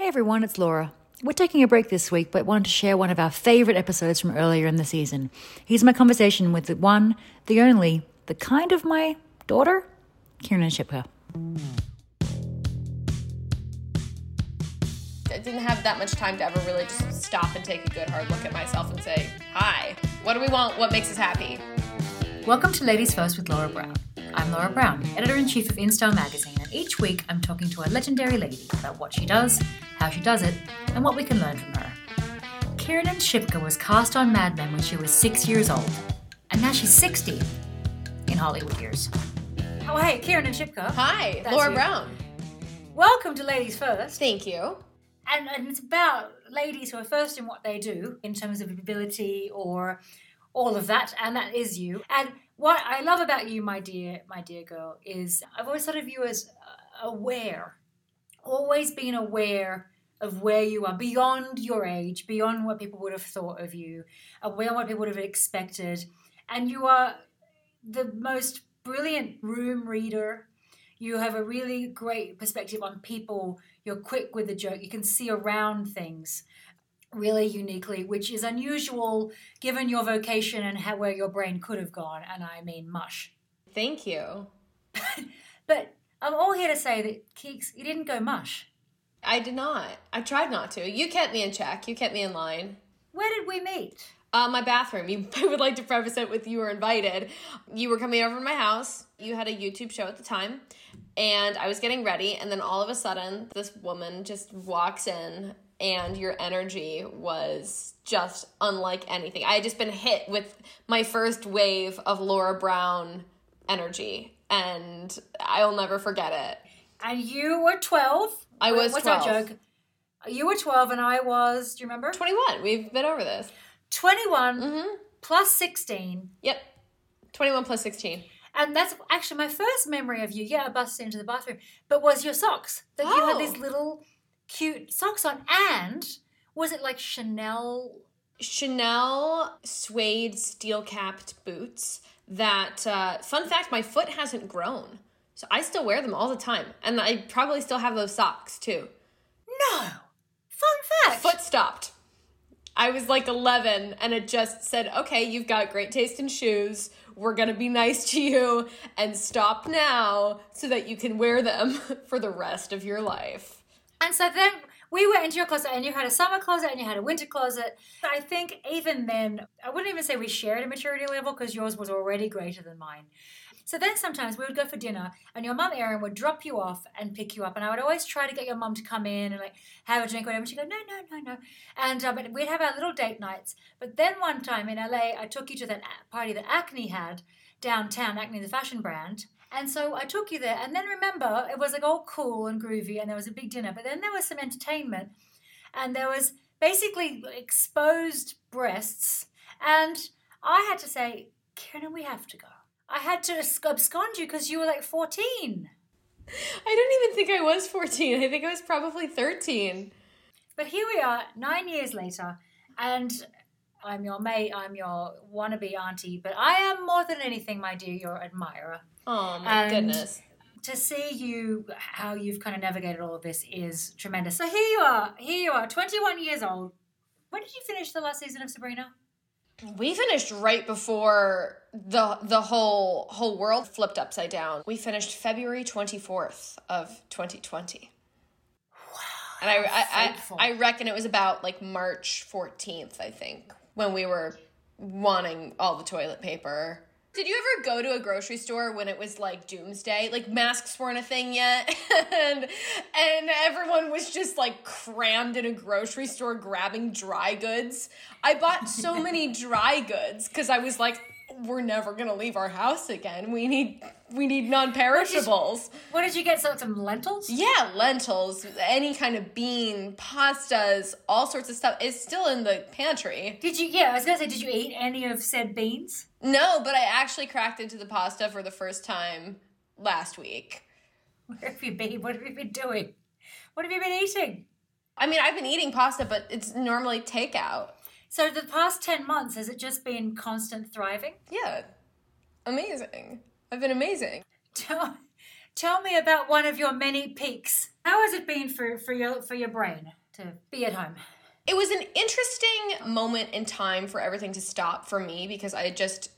Hey everyone, it's Laura. We're taking a break this week, but wanted to share one of our favorite episodes from earlier in the season. Here's my conversation with the one, the only, the kind of my daughter, Kiernan Shipka. I didn't have that much time to ever really just stop and take a good hard look at myself and say, Hi, what do we want? What makes us happy? Welcome to Ladies First with Laura Brown. I'm Laura Brown, editor in chief of InStyle magazine, and each week I'm talking to a legendary lady about what she does, how she does it, and what we can learn from her. Kiernan Shipka was cast on Mad Men when she was six years old, and now she's 60 in Hollywood years. Oh, hey, Kiernan Shipka. Hi, That's Laura you. Brown. Welcome to Ladies First. Thank you. And, and it's about ladies who are first in what they do in terms of ability or all of that, and that is you. And what I love about you, my dear, my dear girl, is I've always thought of you as uh, aware, always being aware of where you are beyond your age, beyond what people would have thought of you, beyond what people would have expected, and you are the most brilliant room reader. You have a really great perspective on people. You're quick with the joke. You can see around things really uniquely, which is unusual given your vocation and how where your brain could have gone. And I mean mush. Thank you. But I'm all here to say that Keeks, you didn't go mush. I did not. I tried not to. You kept me in check. You kept me in line. Where did we meet? Uh, my bathroom. You, I would like to preface it with you were invited. You were coming over to my house. You had a YouTube show at the time, and I was getting ready. And then all of a sudden, this woman just walks in, and your energy was just unlike anything. I had just been hit with my first wave of Laura Brown energy, and I'll never forget it. And you were 12. I was What's 12. our joke? You were 12 and I was, do you remember? 21. We've been over this. 21 Mm-hmm. plus 16. Yep. 21 plus 16. And that's actually my first memory of you. Yeah, I busted into the bathroom. But was your socks. That you had Oh. these little cute socks on. And was it like Chanel? Chanel suede steel capped boots that, uh, fun fact, my foot hasn't grown. So I still wear them all the time. And I probably still have those socks too. No. Fun fact. Foot stopped. I was like 11 and it just said, okay, you've got great taste in shoes. We're going to be nice to you and stop now so that you can wear them for the rest of your life. And so then we went into your closet, and you had a summer closet and you had a winter closet. I think even then, I wouldn't even say we shared a maturity level because yours was already greater than mine. So then sometimes we would go for dinner, and your mum Erin would drop you off and pick you up, and I would always try to get your mum to come in and like have a drink or whatever. And she'd go, no, no, no, no, and uh, but we'd have our little date nights. But then one time in LA, I took you to that party that Acne had downtown, Acne the fashion brand. And so I took you there, and then remember, it was like all cool and groovy, and there was a big dinner. But then there was some entertainment, and there was basically exposed breasts. And I had to say, Kiernan, we have to go. I had to abscond you because you were like 14. I don't even think I was 14. I think I was probably 13. But here we are, nine years later, and I'm your mate, I'm your wannabe auntie, but I am more than anything, my dear, your admirer. Oh my And- goodness. to see you how you've kind of navigated all of this is tremendous. So here you are, here you are, 21 years old. When did you finish the last season of Sabrina? We finished right before the the whole whole world flipped upside down. We finished February 24th of 2020. Wow. And I I, I I reckon it was about like March 14th, I think, when we were wanting all the toilet paper. Did you ever go to a grocery store when it was like doomsday? Like masks weren't a thing yet and and everyone was just like crammed in a grocery store grabbing dry goods. I bought so many dry goods cuz I was like we're never gonna leave our house again. We need we need non-perishables. What did you get? So some lentils? Yeah, lentils, any kind of bean, pastas, all sorts of stuff is still in the pantry. Did you? Yeah, I was gonna say, did you eat any of said beans? No, but I actually cracked into the pasta for the first time last week. Where have you been? What have you been doing? What have you been eating? I mean, I've been eating pasta, but it's normally takeout. So the past 10 months, has it just been constant thriving? Yeah. Amazing. I've been amazing. Tell, tell me about one of your many peaks. How has it been for, for your for your brain to be at home? It was an interesting moment in time for everything to stop for me because I just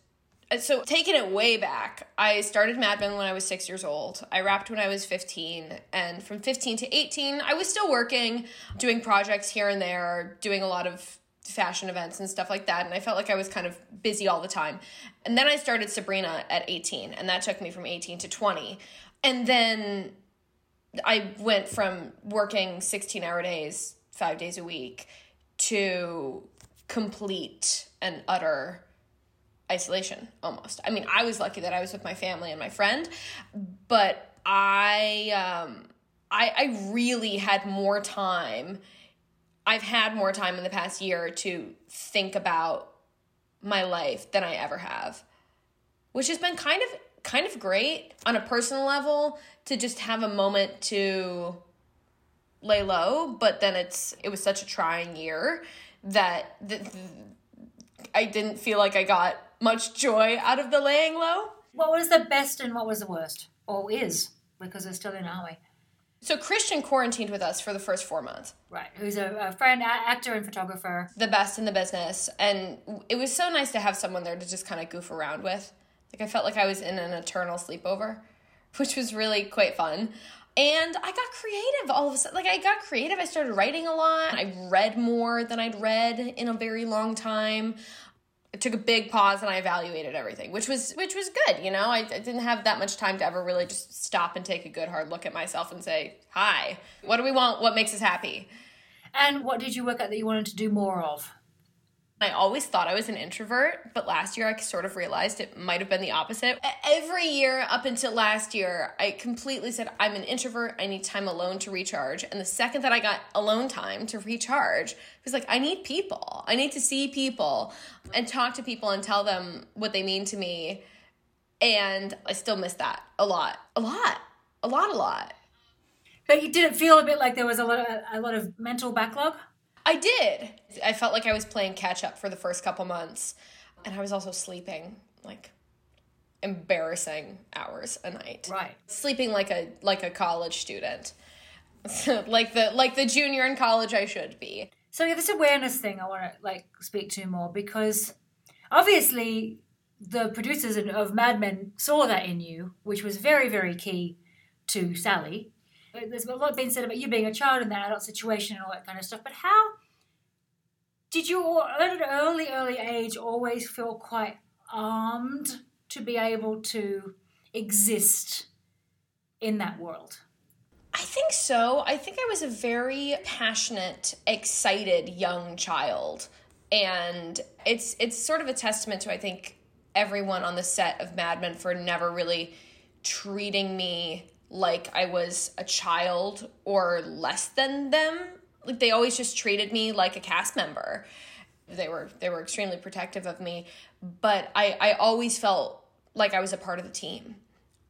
uh, so taking it way back, I started Mad Men when I was six years old. I wrapped when I was 15. And from 15 to 18, I was still working, doing projects here and there, doing a lot of fashion events and stuff like that. And I felt like I was kind of busy all the time. And then I started Sabrina at 18, and that took me from 18 to 20. And then I went from working 16 hour days, five days a week, to complete and utter isolation almost. I mean, I was lucky that I was with my family and my friend, but I um I I really had more time. I've had more time in the past year to think about my life than I ever have. Which has been kind of kind of great on a personal level to just have a moment to lay low, but then it's it was such a trying year that the, I didn't feel like I got much joy out of the laying low. What was the best and what was the worst? Or is, because we're still in, aren't we? So Christian quarantined with us for the first four months. Right, who's a, a friend, a- actor, and photographer. The best in the business. And it was so nice to have someone there to just kind of goof around with. Like I felt like I was in an eternal sleepover, which was really quite fun. And I got creative all of a sudden. Like I got creative. I started writing a lot. I read more than I'd read in a very long time. I took a big pause and I evaluated everything, which was which was good. You know, I, I didn't have that much time to ever really just stop and take a good hard look at myself and say, "Hi, what do we want? What makes us happy?" And what did you work out that you wanted to do more of? I always thought I was an introvert, but last year I sort of realized it might have been the opposite. Every year up until last year, I completely said, I'm an introvert. I need time alone to recharge. And the second that I got alone time to recharge, it was like, I need people. I need to see people and talk to people and tell them what they mean to me. And I still miss that a lot, a lot, a lot, a lot. But you didn't feel a bit like there was a lot of, a lot of mental backlog? I did. I felt like I was playing catch up for the first couple months, and I was also sleeping like embarrassing hours a night. Right. Sleeping like a like a college student. like the like the junior in college I should be. So yeah, this awareness thing I want to like speak to more because obviously the producers of Mad Men saw that in you, which was very very key to Sally. There's a lot being said about you being a child in that adult situation and all that kind of stuff. But how did you, at an early, early age, always feel quite armed to be able to exist in that world? I think so. I think I was a very passionate, excited young child. And it's it's sort of a testament to I think everyone on the set of Mad Men for never really treating me like I was a child or less than them. Like they always just treated me like a cast member. They were they were extremely protective of me, but I I always felt like I was a part of the team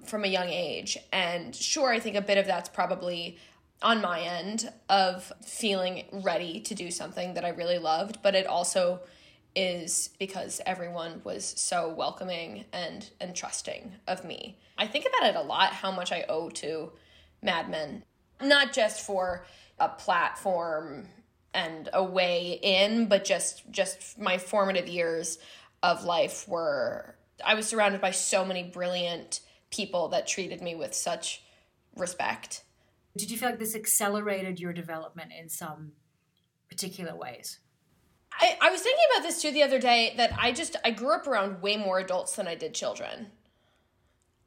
from a young age. And sure, I think a bit of that's probably on my end of feeling ready to do something that I really loved, but it also is because everyone was so welcoming and and trusting of me. I think about it a lot how much I owe to Mad Men, not just for a platform and a way in, but just just my formative years of life were I was surrounded by so many brilliant people that treated me with such respect. Did you feel like this accelerated your development in some particular ways? I, I was thinking about this too the other day that I just I grew up around way more adults than I did children.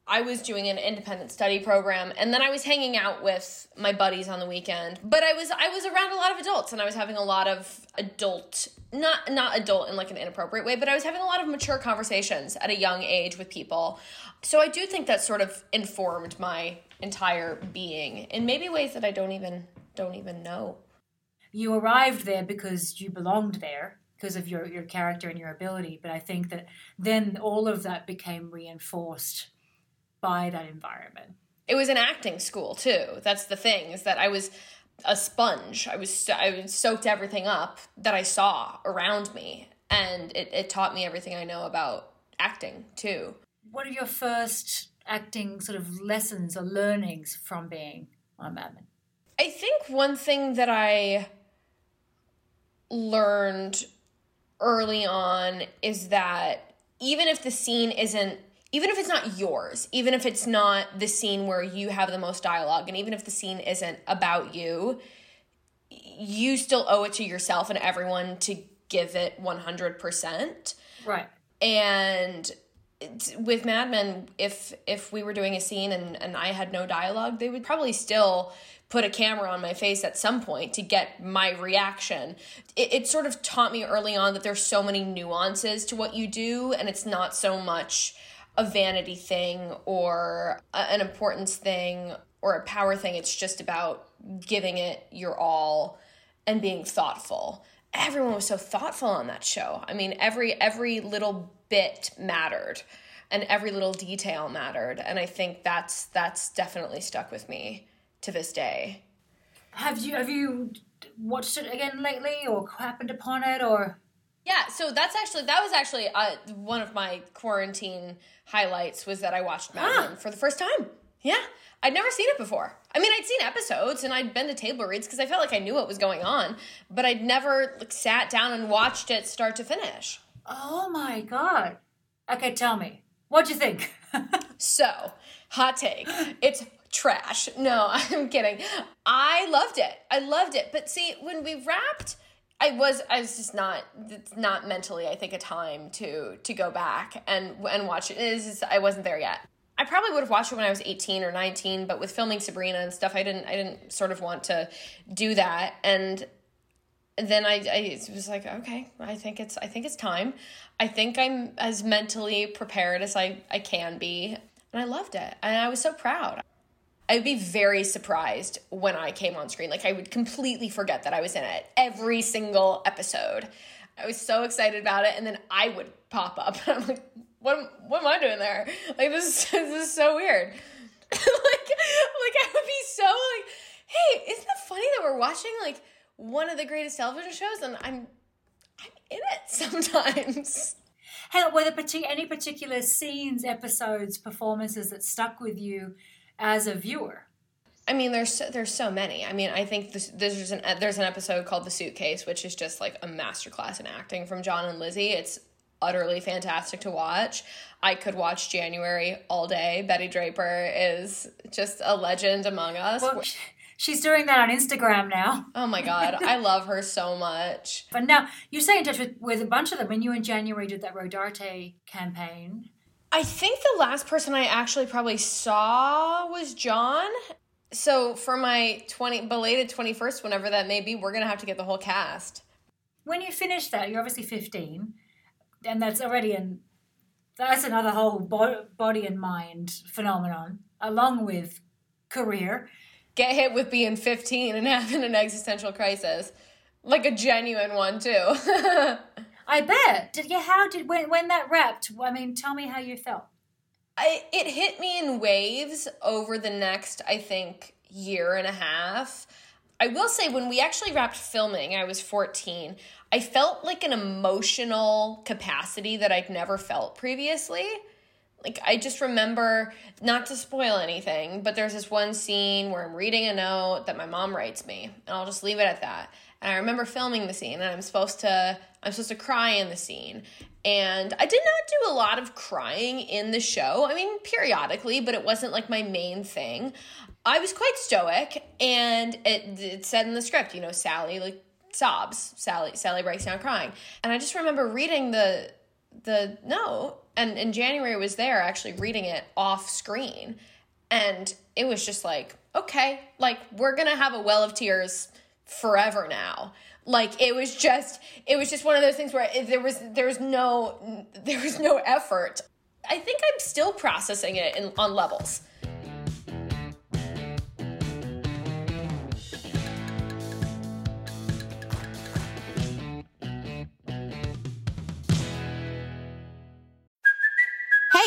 I was doing an independent study program and then I was hanging out with my buddies on the weekend. But I was I was around a lot of adults and I was having a lot of adult not not adult in like an inappropriate way, but I was having a lot of mature conversations at a young age with people. So I do think that sort of informed my entire being in maybe ways that I don't even don't even know. You arrived there because you belonged there because of your, your character and your ability, but I think that then all of that became reinforced by that environment. It was an acting school too. That's the thing is that I was a sponge. I was I soaked everything up that I saw around me, and it, it taught me everything I know about acting too. What are your first acting sort of lessons or learnings from being on Mad Men? I think one thing that I learned early on is that even if the scene isn't even if it's not yours, even if it's not the scene where you have the most dialogue, and even if the scene isn't about you, you still owe it to yourself and everyone to give it 100%. Right. And with Mad Men, if if we were doing a scene and, and I had no dialogue, they would probably still put a camera on my face at some point to get my reaction. It, it sort of taught me early on that there's so many nuances to what you do, and it's not so much a vanity thing or a, an importance thing or a power thing. It's just about giving it your all and being thoughtful. Everyone was so thoughtful on that show. I mean, every every little bit mattered and every little detail mattered and I think that's that's definitely stuck with me to this day. Have you have you watched it again lately or happened upon it or yeah, so that's actually that was actually uh, one of my quarantine highlights was that I watched Mad Men ah. for the first time. Yeah, I'd never seen it before. I mean, I'd seen episodes and I'd been to table reads because I felt like I knew what was going on, but I'd never like, sat down and watched it start to finish. Oh my god! Okay, tell me, what'd you think? so, hot take. It's trash. No, I'm kidding. I loved it. I loved it. But see, when we wrapped I was I was just not not mentally I think a time to to go back and and watch it. Is I wasn't there yet. I probably would have watched it when I was 18 or 19, but with filming Sabrina and stuff I didn't I didn't sort of want to do that and then I, I was like okay I think it's I think it's time. I think I'm as mentally prepared as I I can be and I loved it. And I was so proud. I'd be very surprised when I came on screen. Like I would completely forget that I was in it every single episode. I was so excited about it, and then I would pop up, and I'm like, "What? What am I doing there? Like this? Is, this is so weird." like, like I would be so like, "Hey, isn't it funny that we're watching like one of the greatest television shows, and I'm I'm in it sometimes." Hey, were there any particular scenes, episodes, performances that stuck with you? As a viewer? I mean, there's so, there's so many. I mean, I think this, there's an there's an episode called The Suitcase, which is just like a masterclass in acting from John and Lizzie. It's utterly fantastic to watch. I could watch January all day. Betty Draper is just a legend among us. Well, she's doing that on Instagram now. Oh my god, I love her so much. But now you stay in touch with, with a bunch of them. When you and January did that Rodarte campaign, I think the last person I actually probably saw was John. So for my 20 belated 21st whenever that may be, we're going to have to get the whole cast. When you finish that, you're obviously 15 and that's already an that's another whole body and mind phenomenon along with career. Get hit with being 15 and having an existential crisis. Like a genuine one too. I bet. Did you? How did when when that wrapped? I mean, tell me how you felt. I it hit me in waves over the next, I think, year and a half. I will say when we actually wrapped filming, I was 14. I felt like an emotional capacity that I'd never felt previously. Like I just remember not to spoil anything, but there's this one scene where I'm reading a note that my mom writes me, and I'll just leave it at that. And I remember filming the scene, and I'm supposed to I'm supposed to cry in the scene. And I did not do a lot of crying in the show. I mean, periodically, but it wasn't like my main thing. I was quite stoic, and it, it said in the script, you know, Sally like sobs. Sally Sally breaks down crying. And I just remember reading the the note and in January was there actually reading it off screen and it was just like okay like we're to have a well of tears forever now like it was just it was just one of those things where there was there was no there was no effort. I think i'm still processing it in, on levels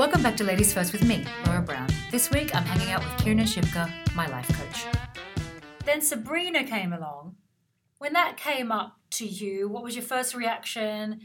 Welcome back to Ladies First with me, Laura Brown. This week I'm hanging out with Kiernan Shipka, my life coach. Then Sabrina came along. When that came up to you, what was your first reaction?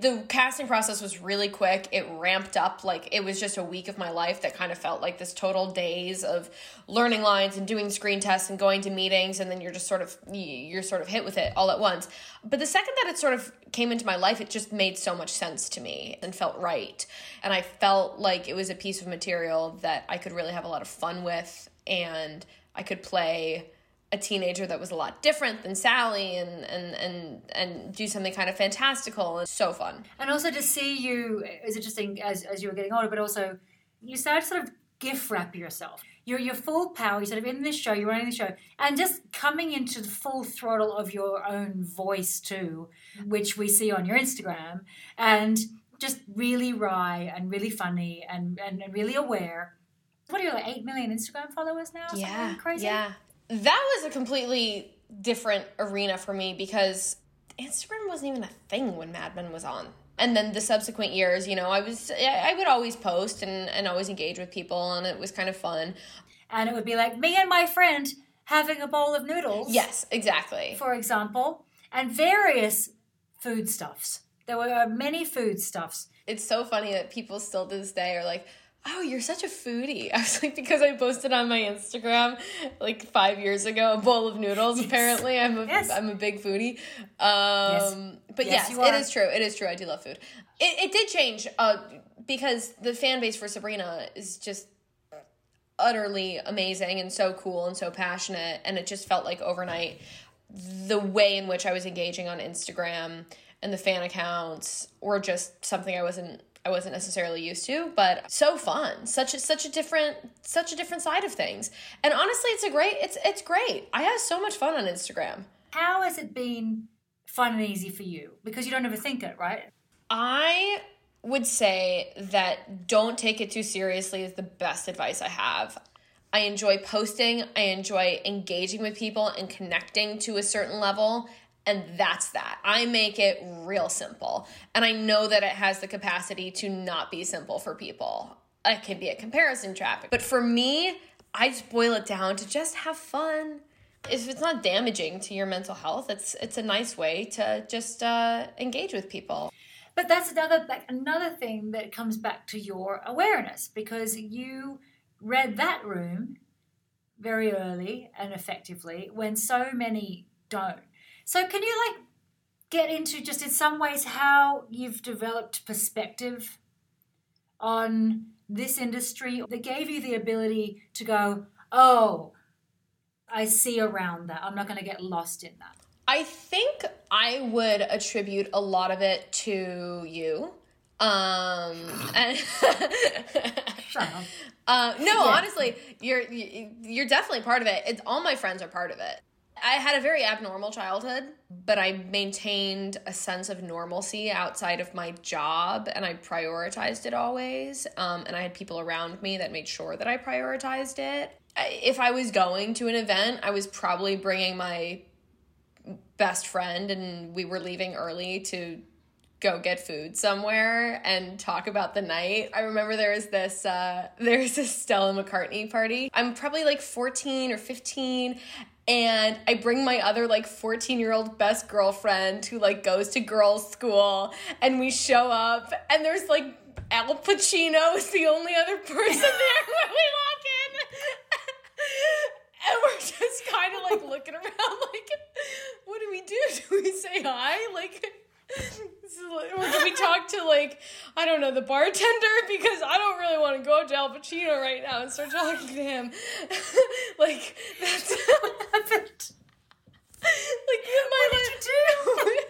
The casting process was really quick. It ramped up like it was just a week of my life that kind of felt like this total days of learning lines and doing screen tests and going to meetings and then you're just sort of you're sort of hit with it all at once. But the second that it sort of came into my life, it just made so much sense to me and felt right. And I felt like it was a piece of material that I could really have a lot of fun with and I could play a teenager that was a lot different than Sally and and and and do something kind of fantastical and so fun. And also to see you is interesting as, as you were getting older, but also you started sort of gift wrap yourself. You're your full power, you're sort of in this show, you're running the show, and just coming into the full throttle of your own voice too, which we see on your Instagram, and just really wry and really funny and, and, and really aware. What are you like eight million Instagram followers now? Yeah, crazy. Yeah, that was a completely different arena for me because Instagram wasn't even a thing when Mad Men was on. And then the subsequent years, you know, I was I would always post and, and always engage with people and it was kind of fun. And it would be like me and my friend having a bowl of noodles. Yes, exactly. For example, and various foodstuffs. There were uh, many foodstuffs. It's so funny that people still to this day are like, oh, you're such a foodie. I was like, because I posted on my Instagram like five years ago a bowl of noodles. Yes. Apparently, I'm a yes. am a big foodie. Um, yes. But yes, yes it is true. It is true. I do love food. It, it did change uh, because the fan base for Sabrina is just utterly amazing and so cool and so passionate. And it just felt like overnight the way in which I was engaging on Instagram and the fan accounts were just something I wasn't I wasn't necessarily used to, but so fun. Such a such a different such a different side of things. And honestly, it's a great it's it's great. I have so much fun on Instagram. How has it been fun and easy for you? Because you don't overthink it, right? I would say that don't take it too seriously is the best advice I have. I enjoy posting, I enjoy engaging with people and connecting to a certain level and that's that. I make it real simple. And I know that it has the capacity to not be simple for people. It can be a comparison trap. But for me, I just boil it down to just have fun. If it's not damaging to your mental health, it's it's a nice way to just uh, engage with people. But that's another like another thing that comes back to your awareness because you read that room very early and effectively when so many don't. So can you like get into just in some ways how you've developed perspective on this industry that gave you the ability to go, oh, I see around that. I'm not going to get lost in that. I think I would attribute a lot of it to you. Um, and. Uh, no, yeah. honestly, you're you're definitely part of it. It's all my friends are part of it. I had a very abnormal childhood, but I maintained a sense of normalcy outside of my job and I prioritized it always. Um, and I had people around me that made sure that I prioritized it. If I was going to an event, I was probably bringing my best friend and we were leaving early to go get food somewhere and talk about the night. I remember there was this uh there's this Stella McCartney party. I'm probably like 14 or 15 and I bring my other like 14 year old best girlfriend who like goes to girls' school, and we show up, and there's like Al Pacino is the only other person there when we walk in. and we're just kind of like looking around, like, what do we do? Do we say hi? Like, or do we talk to like I don't know the bartender because I don't really want to go to Al Pacino right now and start talking to him. like that's what happened. like my what did you do?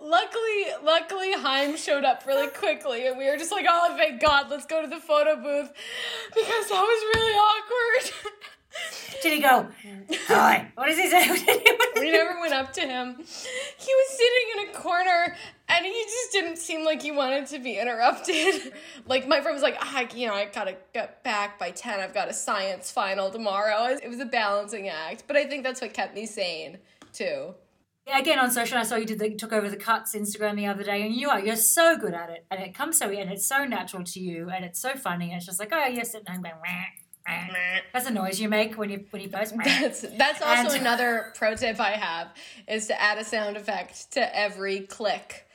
luckily, luckily, Haim showed up really quickly, and we were just like, "Oh, thank God! Let's go to the photo booth," because that was really awkward. Did he go? Hi. What does he say? we never went up to him. He was sitting in a corner and he just didn't seem like he wanted to be interrupted. like my friend was like, ah, you know, I gotta get back by 10. I've got a science final tomorrow. It was a balancing act. But I think that's what kept me sane too. Yeah, again on social, I saw you did the, took over the Cut's Instagram the other day, and you are you're so good at it, and it comes so and it's so natural to you, and it's so funny. And it's just like, oh, you're sitting there going, that's a noise you make when you when you post. That's that's also and, another pro tip I have is to add a sound effect to every click,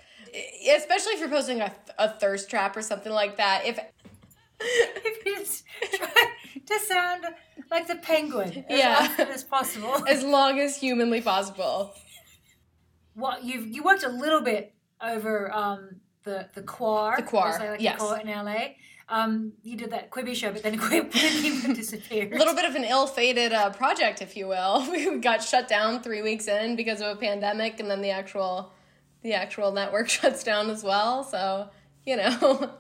especially if you're posting a, a thirst trap or something like that. If if you just try to sound like the penguin, as yeah, as possible, as long as humanly possible. What you've you worked a little bit over um, the the quar, the quar, like yes, call it in LA um, you did that Quibi show, but then Quibi disappeared. A little bit of an ill-fated uh, project, if you will. We got shut down three weeks in because of a pandemic, and then the actual the actual network shuts down as well. So you know.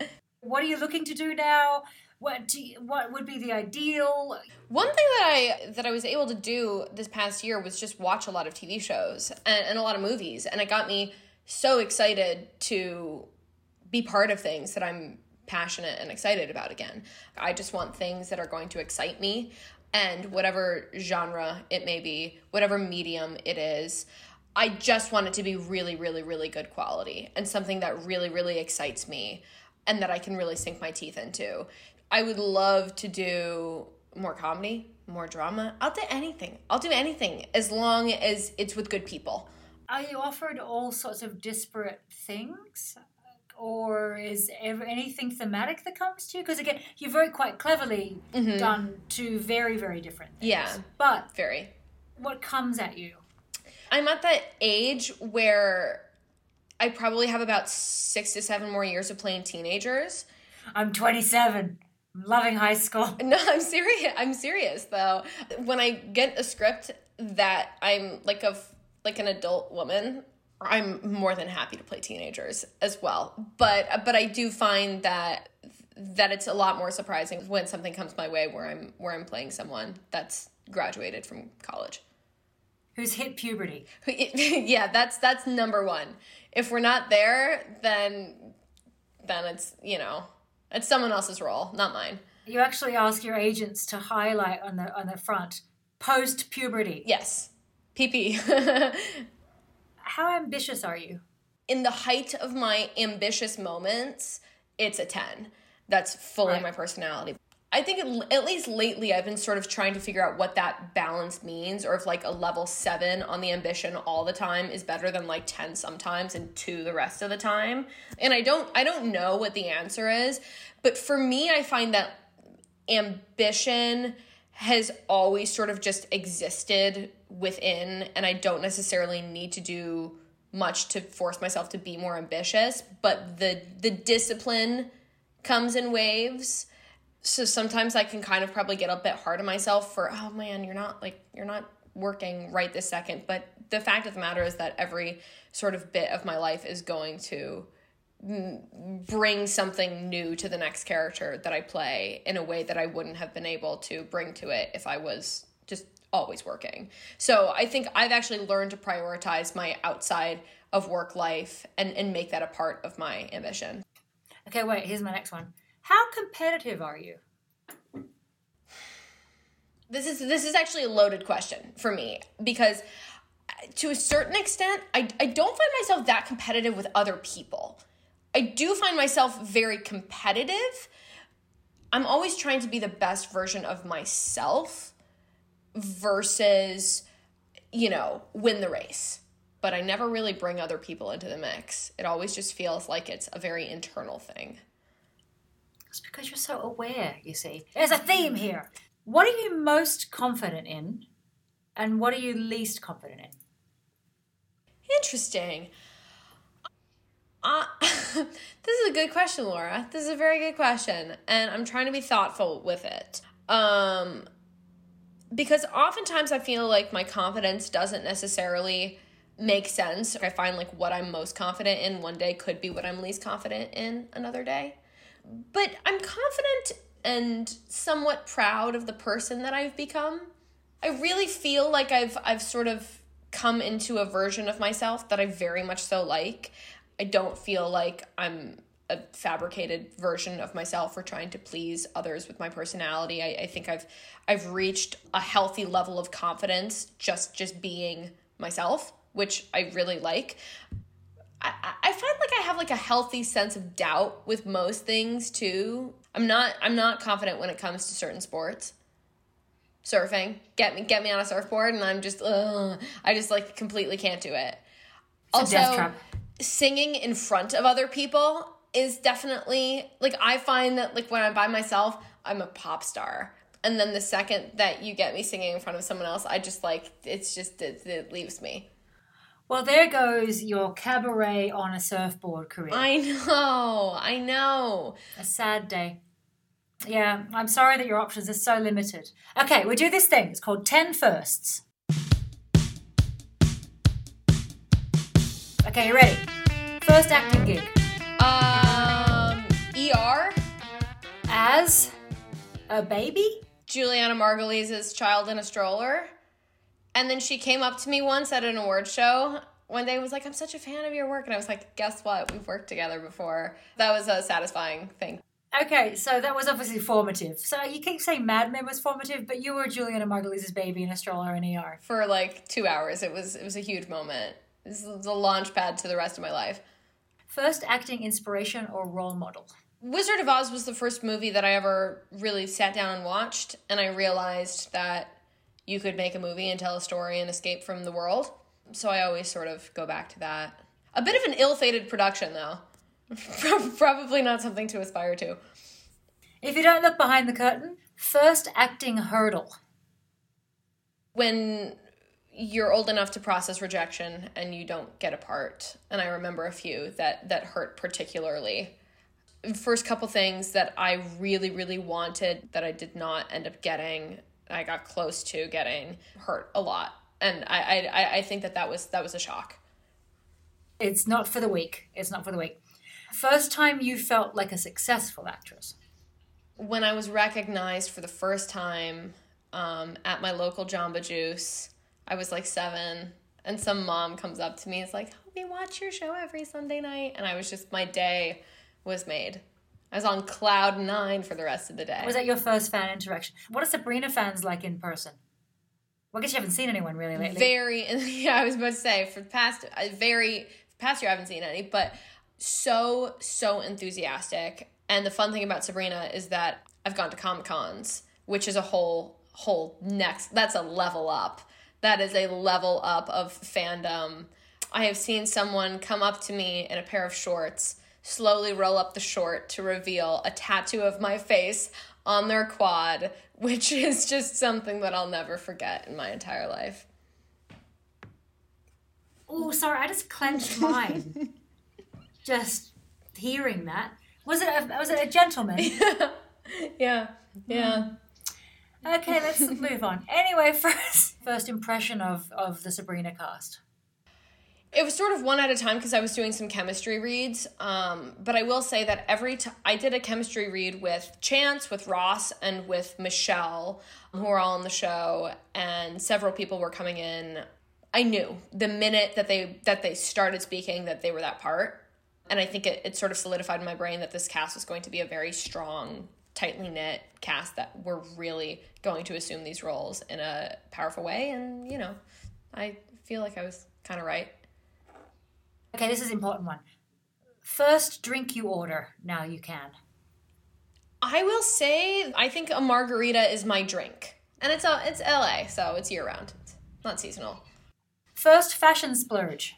what are you looking to do now? What do you, what would be the ideal? One thing that I that I was able to do this past year was just watch a lot of TV shows and, and a lot of movies, and it got me so excited to be part of things that I'm passionate and excited about again. I just want things that are going to excite me and whatever genre it may be, whatever medium it is. I just want it to be really, really, really good quality and something that really, really excites me and that I can really sink my teeth into. I would love to do more comedy, more drama. I'll do anything. I'll do anything as long as it's with good people. Are you offered all sorts of disparate things? Or is anything thematic that comes to you? Because again, you've very quite cleverly mm-hmm. done two very very different things. Yeah, but very. What comes at you? I'm at that age where I probably have about six to seven more years of playing teenagers. I'm 27. I'm loving high school. No, I'm serious. I'm serious though. When I get a script that I'm like a like an adult woman, I'm more than happy to play teenagers as well. But but I do find that that it's a lot more surprising when something comes my way where I'm where I'm playing someone that's graduated from college. Who's hit puberty. yeah, that's that's number 1. If we're not there, then then it's, you know, it's someone else's role, not mine. You actually ask your agents to highlight on the on the front post puberty. Yes. PP. how ambitious are you? In the height of my ambitious moments, it's a 10. That's fully right. my personality. I think it, at least lately I've been sort of trying to figure out what that balance means or if like a level 7 on the ambition all the time is better than like 10 sometimes and 2 the rest of the time. And I don't I don't know what the answer is, but for me I find that ambition has always sort of just existed within and I don't necessarily need to do much to force myself to be more ambitious, but the the discipline comes in waves. So sometimes I can kind of probably get a bit hard on myself for, oh man, you're not like you're not working right this second. But the fact of the matter is that every sort of bit of my life is going to bring something new to the next character that I play in a way that I wouldn't have been able to bring to it if I was always working. So I think I've actually learned to prioritize my outside of work life and, and make that a part of my ambition. Okay, wait, here's my next one. How competitive are you? This is this is actually a loaded question for me because uh, to a certain extent I, I don't find myself that competitive with other people. I do find myself very competitive. I'm always trying to be the best version of myself versus, you know, win the race. But I never really bring other people into the mix. It always just feels like it's a very internal thing. It's because you're so aware, you see. There's a theme here. What are you most confident in, and what are you least confident in? Interesting. Uh, this is a good question, Laura. This is a very good question, and I'm trying to be thoughtful with it. Um, because oftentimes I feel like my confidence doesn't necessarily make sense. I find like what I'm most confident in one day could be what I'm least confident in another day. But I'm confident and somewhat proud of the person that I've become. I really feel like I've I've sort of come into a version of myself that I very much so like. I don't feel like I'm a fabricated version of myself or trying to please others with my personality. I, I think I've I've reached a healthy level of confidence just just being myself, which I really like. I, I find like I have like a healthy sense of doubt with most things too. I'm not I'm not confident when it comes to certain sports. Surfing, get me get me on a surfboard, and I'm just ugh, I just like completely can't do it. It's a death trap. singing in front of other people is definitely like I find that like when I'm by myself, I'm a pop star. And then the second that you get me singing in front of someone else, I just like it's just it, it leaves me. Well, there goes your cabaret on a surfboard career. I know, I know. A sad day. Yeah, I'm sorry that your options are so limited. Okay, we do this thing. It's called 10 firsts. Okay, you ready? First acting gig. Um, ER, As a baby? Julianna Margulies' child in a stroller. And then she came up to me once at an award show one day was like, I'm such a fan of your work. And I was like, guess what? We've worked together before. That was a satisfying thing. Okay, so that was obviously formative. So you keep saying Mad Men was formative, but you were Julianna Margulies' baby in a stroller in ER. For like two hours. It was it was a huge moment. This is the launch pad to the rest of my life. First acting inspiration or role model? Wizard of Oz was the first movie that I ever really sat down and watched, and I realized that you could make a movie and tell a story and escape from the world. So I always sort of go back to that. A bit of an ill fated production, though. Probably not something to aspire to. If you don't look behind the curtain, first acting hurdle. When you're old enough to process rejection and you don't get a part, and I remember a few that, that hurt particularly. First couple things that I really, really wanted that I did not end up getting, I got close to getting, hurt a lot. And I, I, I think that that was that was a shock. It's not for the weak. It's not for the weak. First time you felt like a successful actress. when I was recognized for the first time um, at my local Jamba Juice, I was like seven, and some mom comes up to me and is like, "We watch your show every Sunday night," and I was just my day was made. I was on cloud nine for the rest of the day. Was that your first fan interaction? What are Sabrina fans like in person? Well, I guess you haven't seen anyone really lately. very yeah i was about to say for the past uh, very past year i haven't seen any but so so enthusiastic and the fun thing about sabrina is that i've gone to comic cons which is a whole whole next that's a level up that is a level up of fandom i have seen someone come up to me in a pair of shorts slowly roll up the short to reveal a tattoo of my face on their quad which is just something that i'll never forget in my entire life Oh, sorry, I just clenched mine. just hearing that. Was it a, was it a gentleman? yeah yeah okay, let's move on. Anyway, first first impression of of the Sabrina cast. It was sort of one at a time because I was doing some chemistry reads. Um, but I will say that every time I did a chemistry read with Chance, with Ross, and with Michelle, who were all on the show, and several people were coming in. I knew the minute that they that they started speaking that they were that part, and I think it, it sort of solidified in my brain that this cast was going to be a very strong, tightly knit cast that were really going to assume these roles in a powerful way. And you know, I feel like I was kind of right. Okay, this is an important one. First drink you order. Now you can. I will say, I think a margarita is my drink. And it's uh, it's LA, so it's year round. It's not seasonal. First fashion splurge.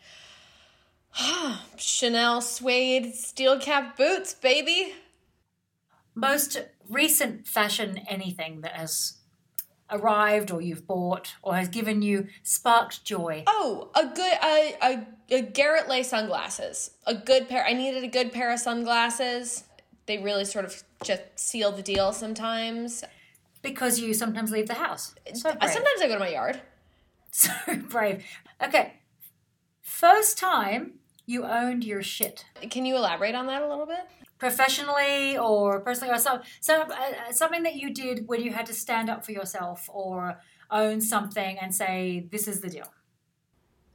Chanel suede steel cap boots, baby. Most recent fashion anything that has arrived or you've bought or has given you sparked joy. Oh, a good a, a, a Garrett Leight sunglasses. A good pair. I needed a good pair of sunglasses. They really sort of just seal the deal sometimes. Because you sometimes leave the house. So. Sometimes I go to my yard. So brave. Okay. First time you owned your shit. Can you elaborate on that a little bit? Professionally or personally, or so, uh, something that you did when you had to stand up for yourself or own something and say, this is the deal.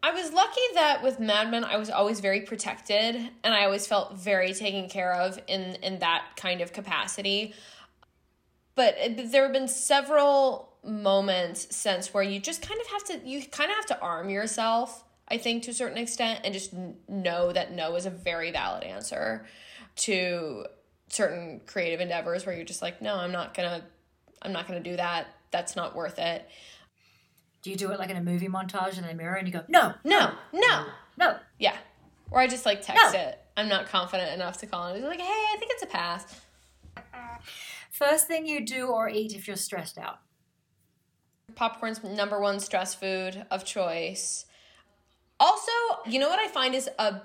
I was lucky that with Mad Men, I was always very protected, and I always felt very taken care of in in that kind of capacity. But it- there have been several moments since where you just kind of have to you kind of have to arm yourself. I think to a certain extent, and just know that no is a very valid answer to certain creative endeavors where you're just like, no, I'm not gonna, I'm not gonna do that. That's not worth it. Do you do it like in a movie montage in the mirror and you go, no, No, no, no. Yeah. Or I just like text No. it. I'm not confident enough to call and be like, hey, I think it's a pass. First thing you do or eat if you're stressed out. Popcorn's number one stress food of choice. Also, you know what I find is a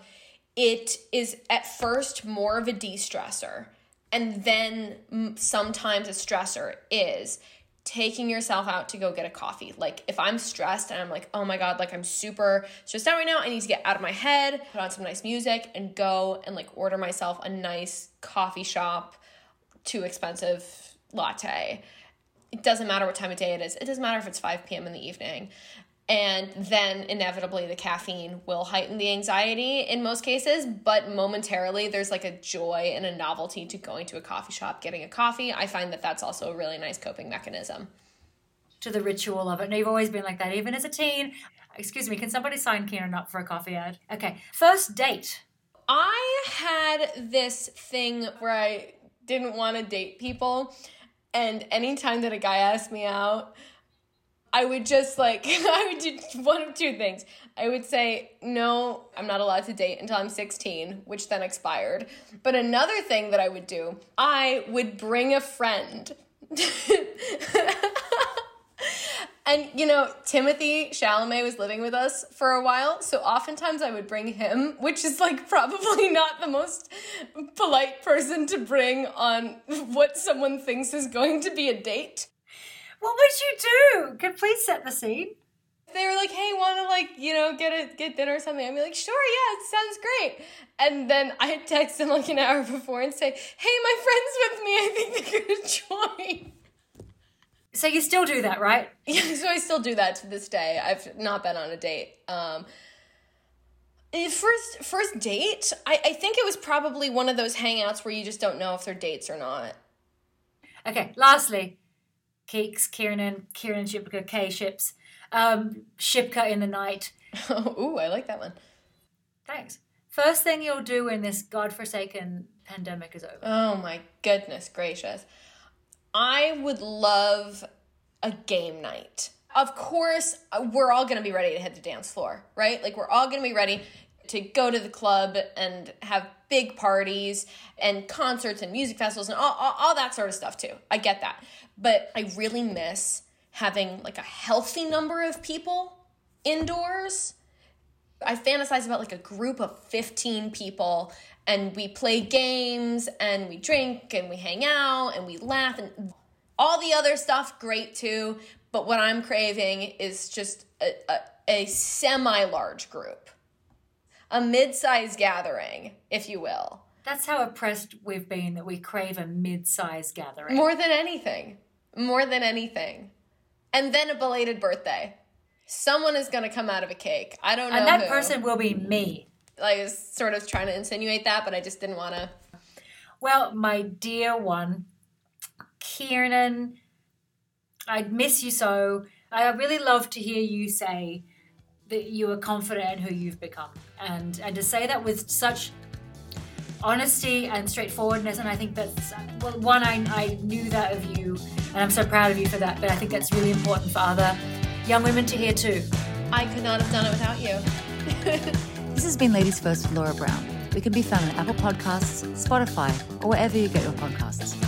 it is at first more of a de-stressor and then sometimes a stressor is taking yourself out to go get a coffee. Like if I'm stressed and I'm like, "Oh my god, like I'm super stressed out right now. I need to get out of my head, put on some nice music and go and like order myself a nice coffee shop too expensive latte. It doesn't matter what time of day it is. It doesn't matter if it's 5 p.m. in the evening. And then inevitably the caffeine will heighten the anxiety in most cases, but momentarily there's like a joy and a novelty to going to a coffee shop, getting a coffee. I find that that's also a really nice coping mechanism. to the ritual of it. And you've always been like that, even as a teen. Excuse me, can somebody sign Kiernan up for a coffee ad? Okay. First date. I had this thing where I didn't want to date people, and anytime that a guy asked me out, I would just like I would do one of two things. I would say, "No, I'm not allowed to date until I'm 16," which then expired. But another thing that I would do, I would bring a friend. And you know, Timothée Chalamet was living with us for a while, so oftentimes I would bring him, which is like probably not the most polite person to bring on what someone thinks is going to be a date. What would you do? Could please set the scene? They were like, "Hey, want to like you know get a get dinner or something?" I'd be like, "Sure, yeah, it sounds great." And then I'd text him like an hour before and say, "Hey, my friend's with me. I think they're gonna join." So you still do that, right? Yeah, so I still do that to this day. I've not been on a date. Um, eh, first first date, I, I think it was probably one of those hangouts where you just don't know if they're dates or not. Okay, lastly, Keeks, Kiernan, Kiernan Shipka, K ships, um, Shipka in the night. Ooh, I like that one. Thanks. First thing you'll do when this godforsaken pandemic is over. Oh my goodness gracious. I would love a game night. Of course, uh, we're all going to be ready to hit the dance floor, right? Like, we're all going to be ready to go to the club and have big parties and concerts and music festivals and all, all, all that sort of stuff, too. I get that. But I really miss having like a healthy number of people indoors. I fantasize about like a group of 15 people and we play games and we drink and we hang out and we laugh and all the other stuff great too but what i'm craving is just a, a, a semi-large group a mid-sized gathering if you will That's how oppressed we've been that we crave a mid-sized gathering. more than anything more than anything and then a belated birthday someone is going to come out of a cake i don't know and that who. person will be me. I was sort of trying to insinuate that, but I just didn't want to. Well, my dear one, Kiernan, I miss you so. I really love to hear you say that you are confident in who you've become, and and to say that with such honesty and straightforwardness. And I think that's, well, one, I, I knew that of you, and I'm so proud of you for that. But I think that's really important for other young women to hear too. I could not have done it without you. This has been Ladies First with Laura Brown. We can be found on Apple Podcasts, Spotify, or wherever you get your podcasts.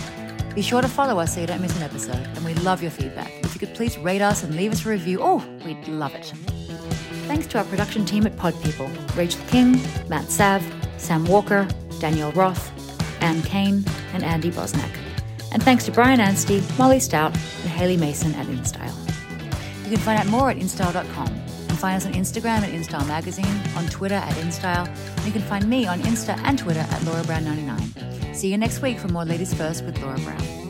Be sure to follow us so you don't miss an episode, and we love your feedback. If you could please rate us and leave us a review, oh, we'd love it. Thanks to our production team at Pod People Rachel King, Matt Sav, Sam Walker, Danielle Roth, Anne Kane, and Andy Bosnack. And thanks to Brian Anstey, Molly Stout, and Haley Mason at InStyle. You can find out more at InStyle.com and find us on Instagram at InStyle Magazine, on Twitter at InStyle, and you can find me on Insta and Twitter at Laura Brown 99 See you next week for more Ladies First with Laura Brown.